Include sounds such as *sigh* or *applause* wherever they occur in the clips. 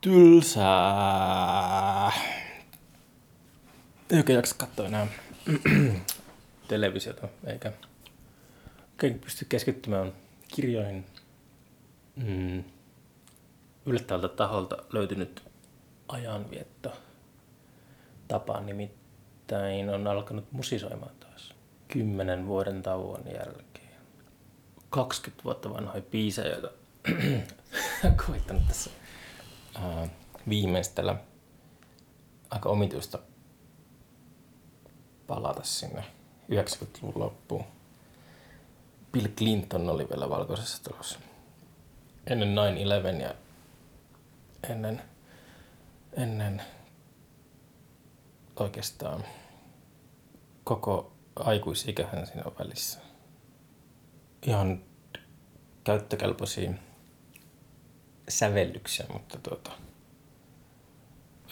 tylsää. Eikä jaksa katsoa enää *clears throat* televisiota, eikä oikein pysty keskittymään kirjoihin. Mm. Yllättävältä taholta löytynyt ajanvietto tapa nimittäin on alkanut musisoimaan taas kymmenen vuoden tauon jälkeen. 20 vuotta vanhoja biisejä, joita *clears throat* koittanut tässä uh, viimeistellä aika omituista palata sinne 90-luvun loppuun. Bill Clinton oli vielä valkoisessa talossa. Ennen 9-11 ja ennen, ennen oikeastaan koko aikuisikähän siinä välissä. Ihan käyttökelpoisia sävellyksiä, mutta tuota,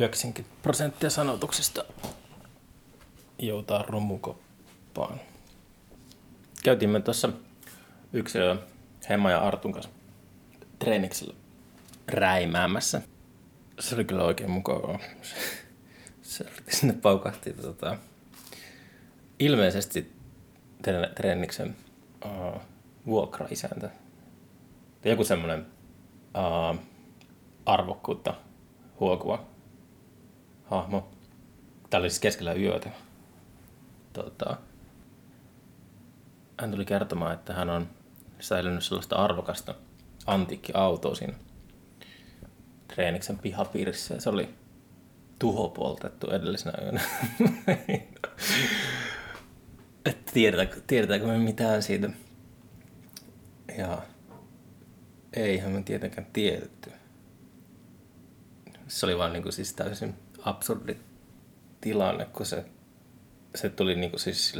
90 prosenttia sanotuksesta joutaa romukoppaan. Käytimme tuossa yksi Hemma ja Artun kanssa treeniksellä räimäämässä. Se oli kyllä oikein mukavaa. Se sinne paukahti tota, ilmeisesti treeniksen uh, vuokraisäntä. Joku semmoinen uh, arvokkuutta huokuva hahmo. Tämä oli siis keskellä yötä. Tota, hän tuli kertomaan, että hän on säilynyt sellaista arvokasta antiikkiautoa siinä treeniksen pihapiirissä. Se oli tuhopoltettu edellisenä yönä. *laughs* että tiedetäänkö, tiedetäänkö me mitään siitä. Ja eihän me tietenkään tiedetty. Se oli vaan niin kuin siis täysin absurdi tilanne, kun se, se tuli niin kuin siis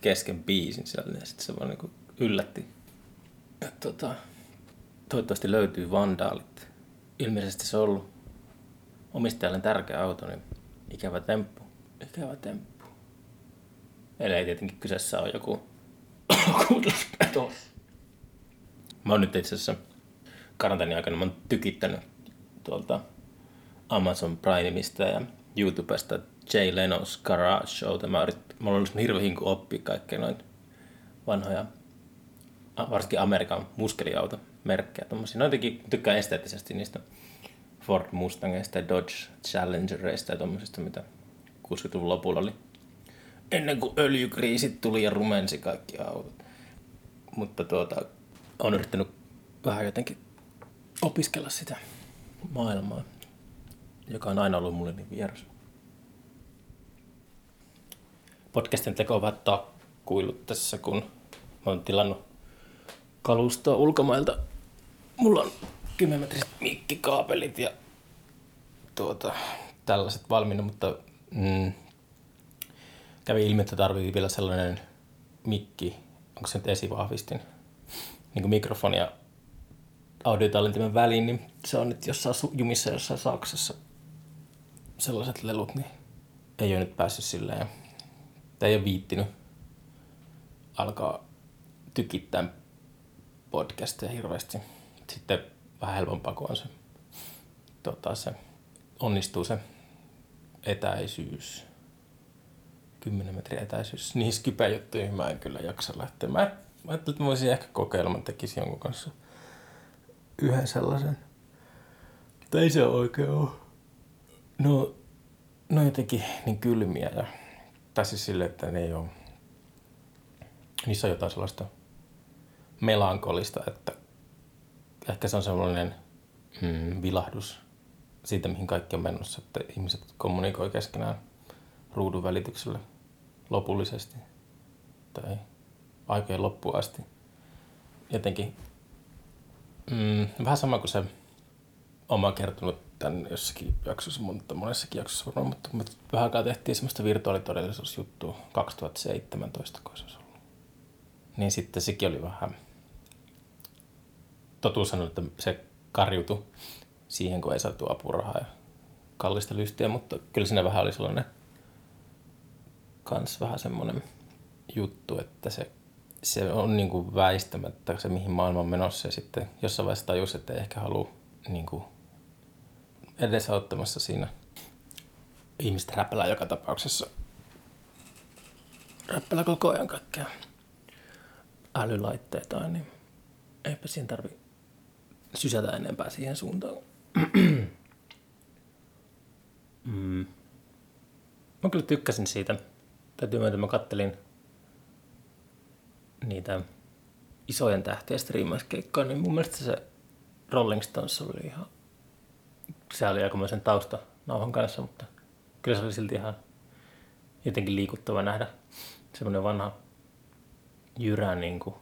kesken biisin siellä, ja sitten se vaan niin kuin yllätti. Ja tota, toivottavasti löytyy vandaalit. Ilmeisesti se on ollut omistajalle tärkeä auto, niin ikävä temppu. Ikävä temppu. Eli tietenkin kyseessä on joku *coughs* petos. Mä oon nyt itse asiassa karanteenin aikana mä oon tykittänyt tuolta Amazon Primeista ja YouTubesta Jay Leno's Garage Show. Mä, yrit, mä ollut hirveän hinku oppia kaikkea noin vanhoja, varsinkin Amerikan muskeliauto merkkejä. Tommosia. No jotenkin tykkään esteettisesti niistä Ford Mustangeista ja Dodge Challengerista ja tommosista, mitä 60-luvun lopulla oli. Ennen kuin öljykriisit tuli ja rumensi kaikki autot. Mutta tuota, on yrittänyt vähän jotenkin opiskella sitä maailmaa, joka on aina ollut mulle niin vieras. Podcastin teko on vähän takkuillut tässä, kun mä oon tilannut kalustoa ulkomailta. Mulla on 10 metriset mikkikaapelit ja tuota, tällaiset valmiina, mutta mm, kävi ilmi, että tarvii vielä sellainen mikki, onko se nyt esivahvistin, niin kuin mikrofoni ja audiotallentimen väliin, niin se on nyt jossain jumissa jossain Saksassa sellaiset lelut, niin ei ole nyt päässyt silleen, tai ei ole viittinyt alkaa tykittää podcasteja hirveästi. Sitten vähän helpompaa, kuin on se, tota, se onnistuu se etäisyys. 10 metriä etäisyys. Niihin skype-juttuihin mä en kyllä jaksa lähteä. Mä, mä ajattelin, että mä voisin ehkä kokeilla, mä tekisin jonkun kanssa yhden sellaisen. Tai ei se oikein ole. No, no jotenkin niin kylmiä ja tai siis sille, että ne ei ole, niissä on jotain sellaista melankolista, että ehkä se on sellainen mm, vilahdus siitä, mihin kaikki on menossa, että ihmiset kommunikoi keskenään ruudun välityksellä lopullisesti tai aikojen loppuun asti. Jotenkin mm, vähän sama kuin se oma kertonut tämän jossakin jaksossa, mutta monessakin jaksossa varmaan, mutta, vähän aikaa tehtiin semmoista virtuaalitodellisuusjuttua 2017, kun se ollut. Niin sitten sekin oli vähän totuus on, että se karjutui siihen, kun ei saatu apurahaa ja kallista lystiä, mutta kyllä siinä vähän oli sellainen kans vähän semmoinen juttu, että se, se on niin kuin väistämättä se, mihin maailma on menossa ja sitten jossain vaiheessa tajus, että ei ehkä halua niin kuin edesauttamassa siinä. Ihmiset räppälää joka tapauksessa. Räppälää koko ajan kaikkea älylaitteita, niin eipä siinä tarvi sysätä enempää siihen suuntaan. mm. Mä kyllä tykkäsin siitä. Täytyy myöntää, mä kattelin niitä isojen tähtien striimauskeikkoja, niin mun mielestä se Rolling Stones oli ihan, se oli aikamoisen tausta nauhan kanssa, mutta kyllä se oli silti ihan jotenkin liikuttava nähdä semmoinen vanha jyrä niin kuin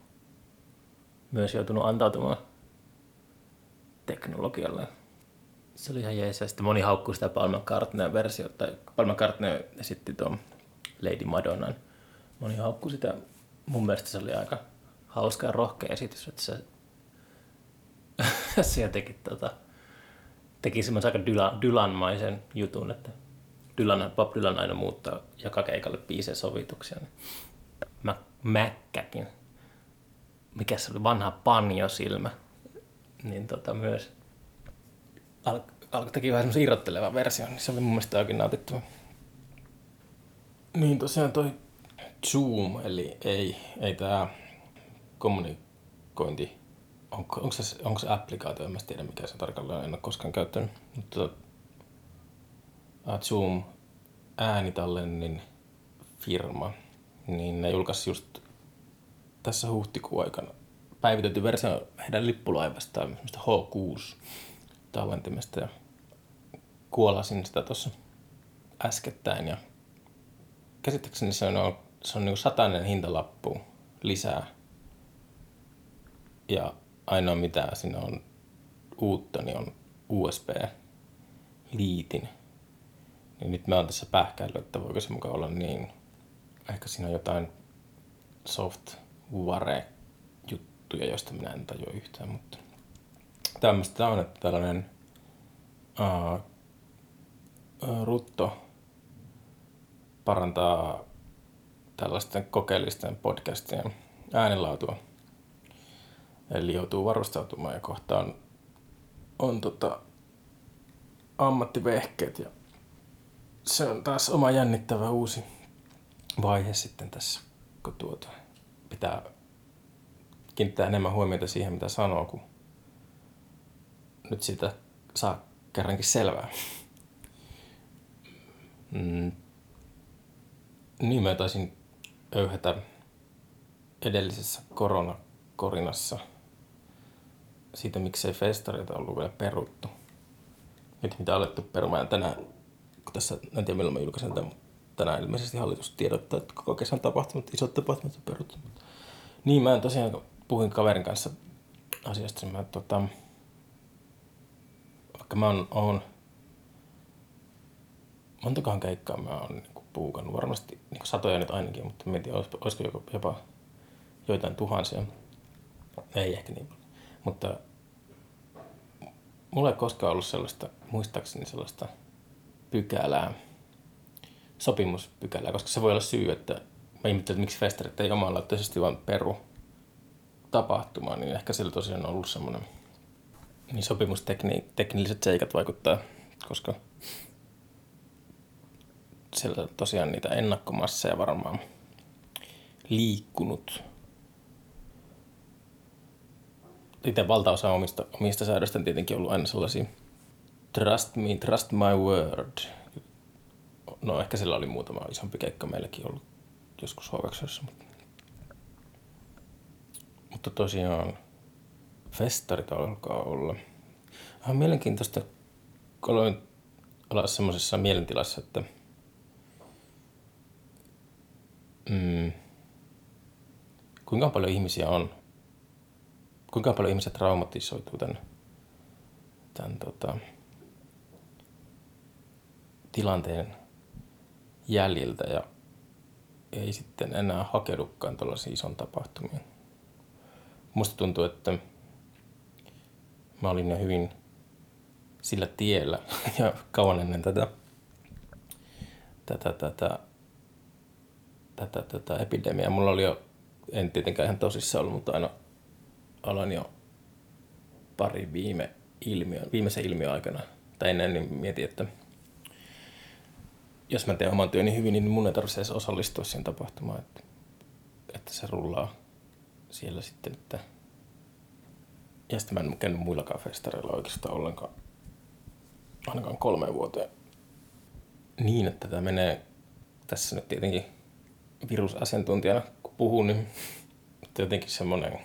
myös joutunut antautumaan teknologialle. Se oli ihan jees. Sitten moni haukkuu sitä Paul McCartneyn versiota, tai Paul McCartney esitti tuon Lady Madonnan. Moni haukkuu sitä. Mun mielestä se oli aika hauska ja rohkea esitys, että se, *laughs* se teki, tota, teki semmoisen aika Dylan, Dylan-maisen jutun, että Dylan, Bob Dylan aina muuttaa joka keikalle biiseen sovituksia. Niin Mä, Mäkkäkin, mikä se oli, vanha panjosilmä, niin tota myös al, alkoi teki vähän semmoisen irrotteleva versio, niin se oli mun mielestä oikein nautittava. Niin tosiaan toi Zoom, eli ei, ei tää kommunikointi, on, onko, se, onko se applikaatio, en mä tiedä mikä se tarkalleen, en ole koskaan käyttänyt, mutta uh, Zoom äänitallennin firma, niin ne julkaisi just tässä huhtikuun aikana päivitetty versio heidän lippulaivasta, H6 tallentimesta. Ja kuolasin sitä tuossa äskettäin. Ja käsittääkseni se on, se on niin satainen hintalappu lisää ja ainoa mitä siinä on uutta, niin on USB-liitin. Niin nyt mä oon tässä pähkäillyt, että voiko se mukaan olla niin. Ehkä siinä on jotain software juttuja, joista minä en tajua yhtään, mutta tämmöistä on, että tällainen uh, rutto parantaa tällaisten kokeellisten podcastien äänenlaatua. Eli joutuu varustautumaan ja kohtaan on, tota, ammattivehkeet ja se on taas oma jännittävä uusi vaihe sitten tässä, kun tuota, pitää kiinnittää enemmän huomiota siihen, mitä sanoo, kun nyt sitä saa kerrankin selvää. Mm. Niin mä taisin öyhätä edellisessä koronakorinassa siitä, miksei festareita ollut vielä peruttu. Nyt mitä alettu perumaan tänään, kun tässä, en tiedä milloin mä julkaisen tämän, mutta tänään ilmeisesti hallitus tiedottaa, että koko kesän tapahtumat, isot tapahtumat on peruttu. Niin mä en tosiaan puhuin kaverin kanssa asiasta, niin mä tota, vaikka mä oon, oon montakohan keikkaa mä oon puukannut, varmasti niin satoja nyt ainakin, mutta mietin, olisiko jopa, jopa joitain tuhansia. Ei ehkä niin paljon. Mutta mulla ei koskaan ollut sellaista, muistaakseni sellaista pykälää, sopimuspykälää, koska se voi olla syy, että mä ihmettelen, että miksi festarit ei omalaatuisesti vaan peru tapahtumaa, niin ehkä sillä tosiaan on ollut semmoinen niin sopimusteknilliset seikat vaikuttaa, koska siellä tosiaan niitä ennakkomasseja varmaan liikkunut. Itse valtaosa omista, omista säädöistä on tietenkin ollut aina sellaisia trust me, trust my word. No ehkä sillä oli muutama isompi keikka meilläkin ollut joskus h mutta mutta tosiaan festarit alkaa olla. On mielenkiintoista, kun aloin olla semmoisessa mielentilassa, että mm, kuinka paljon ihmisiä on, kuinka paljon ihmiset traumatisoituu tämän, tämän tota, tilanteen jäljiltä ja ei sitten enää hakeudukaan tuollaisiin ison tapahtumiin? Musta tuntuu, että mä olin jo hyvin sillä tiellä *laughs* ja kauan ennen tätä, tätä, tätä, tätä, tätä epidemiaa. Mulla oli jo, en tietenkään ihan tosissaan ollut, mutta aina aloin jo pari viime ilmiön, viimeisen ilmiön aikana mutta ennen niin mietin, että jos mä teen oman työni hyvin, niin mun ei tarvitse edes osallistua siihen tapahtumaan, että, että se rullaa siellä sitten, että ja sitten mä en käynyt muillakaan festareilla oikeastaan ollenkaan, ainakaan kolme vuoteen. Niin, että tämä menee tässä nyt tietenkin virusasiantuntijana, kun puhun, niin jotenkin semmoinen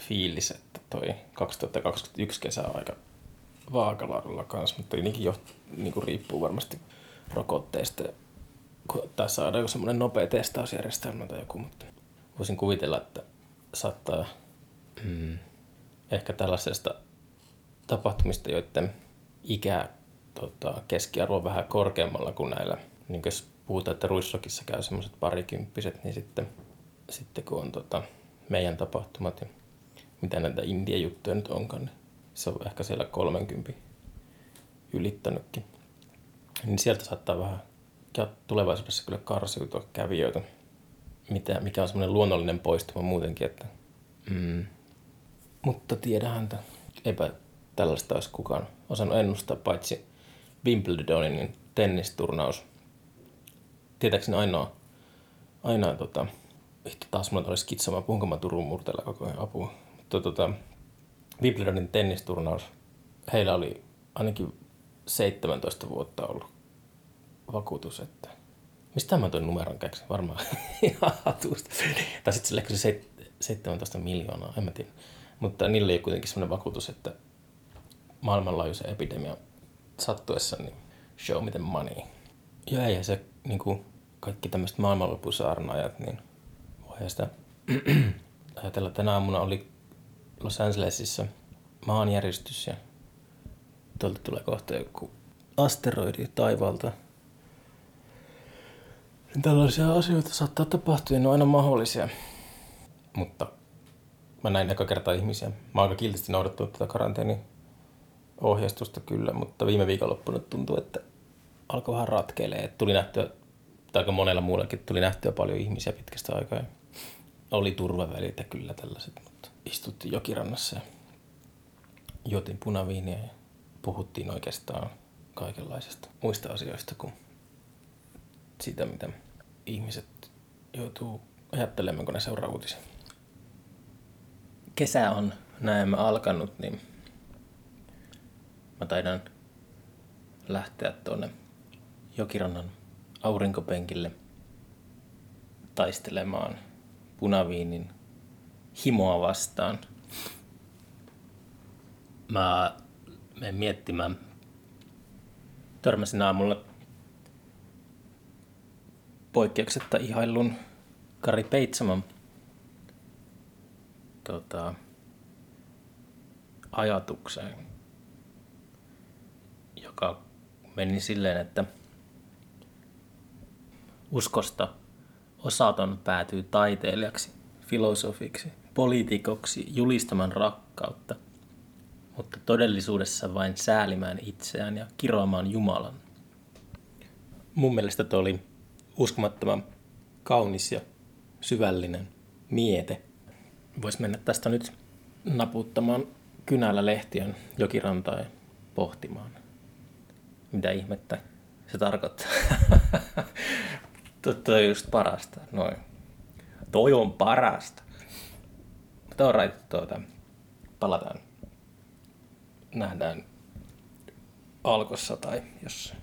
fiilis, että toi 2021 kesä on aika vaakalaudalla kanssa, mutta tietenkin jo niin kuin riippuu varmasti rokotteista tai saada joku semmoinen nopea testausjärjestelmä tai joku, mutta voisin kuvitella, että saattaa mm, ehkä tällaisesta tapahtumista, joiden ikä tota, keskiarvo vähän korkeammalla kuin näillä, niin jos puhutaan, että Ruissokissa käy semmoiset parikymppiset, niin sitten, sitten kun on tota, meidän tapahtumat ja mitä näitä India-juttuja nyt onkaan, niin se on ehkä siellä 30 ylittänytkin. Niin sieltä saattaa vähän tulevaisuudessa kyllä karsiutua kävijöitä, mitä, mikä on semmoinen luonnollinen poistuma muutenkin, että mm, mutta tiedähän, että eipä tällaista olisi kukaan osannut ennustaa, paitsi Wimbledonin tennisturnaus. Tietääkseni ainoa, ainoa tota, vittu taas mulla olisi skitsoma, puhunko mä Turun murteella koko ajan apua. Mutta tota, Wimbledonin tennisturnaus, heillä oli ainakin 17 vuotta ollut vakuutus, että mistä mä tuon numeron keksin? Varmaan *laughs* ihan hatusta. Tai sitten se, se 17 miljoonaa, en mä tiedä. Mutta niillä ei kuitenkin sellainen vakuutus, että maailmanlaajuisen epidemian sattuessa, niin show the money. Ja ei se niin kuin kaikki tämmöiset maailmanlopusaarnaajat, niin voi sitä *clears throat* ajatella. Tänä aamuna oli Los Angelesissa maanjäristys ja tuolta tulee kohta joku asteroidi taivaalta. Niin tällaisia asioita saattaa tapahtua ja ne on aina mahdollisia. Mutta mä näin eka kertaa ihmisiä. Mä oon aika kiltisti noudattanut tätä karanteeni ohjeistusta kyllä, mutta viime viikonloppuna tuntuu, että alkoi vähän ratkeilee. Tuli nähtyä, tai aika monella muullakin tuli nähtyä paljon ihmisiä pitkästä aikaa. Oli turvavälit ja kyllä tällaiset, mutta istuttiin jokirannassa ja juotiin punaviiniä ja puhuttiin oikeastaan kaikenlaisista muista asioista kuin sitä, mitä ihmiset joutuu ajattelemaan, kun ne seuraa uutisia kesä on näemmä alkanut, niin mä taidan lähteä tuonne Jokirannan aurinkopenkille taistelemaan punaviinin himoa vastaan. Mä menen miettimään. Törmäsin aamulla poikkeuksetta ihaillun Kari Peitsaman tota, ajatukseen, joka meni silleen, että uskosta osaton päätyy taiteilijaksi, filosofiksi, poliitikoksi julistamaan rakkautta, mutta todellisuudessa vain säälimään itseään ja kiroamaan Jumalan. Mun mielestä toi oli uskomattoman kaunis ja syvällinen miete – voisi mennä tästä nyt naputtamaan kynällä lehtiön jokirantaa ja pohtimaan, mitä ihmettä se tarkoittaa. *laughs* Toi on just parasta. Noin. Toi on parasta. Mutta on right, tuota, palataan. Nähdään alkossa tai jos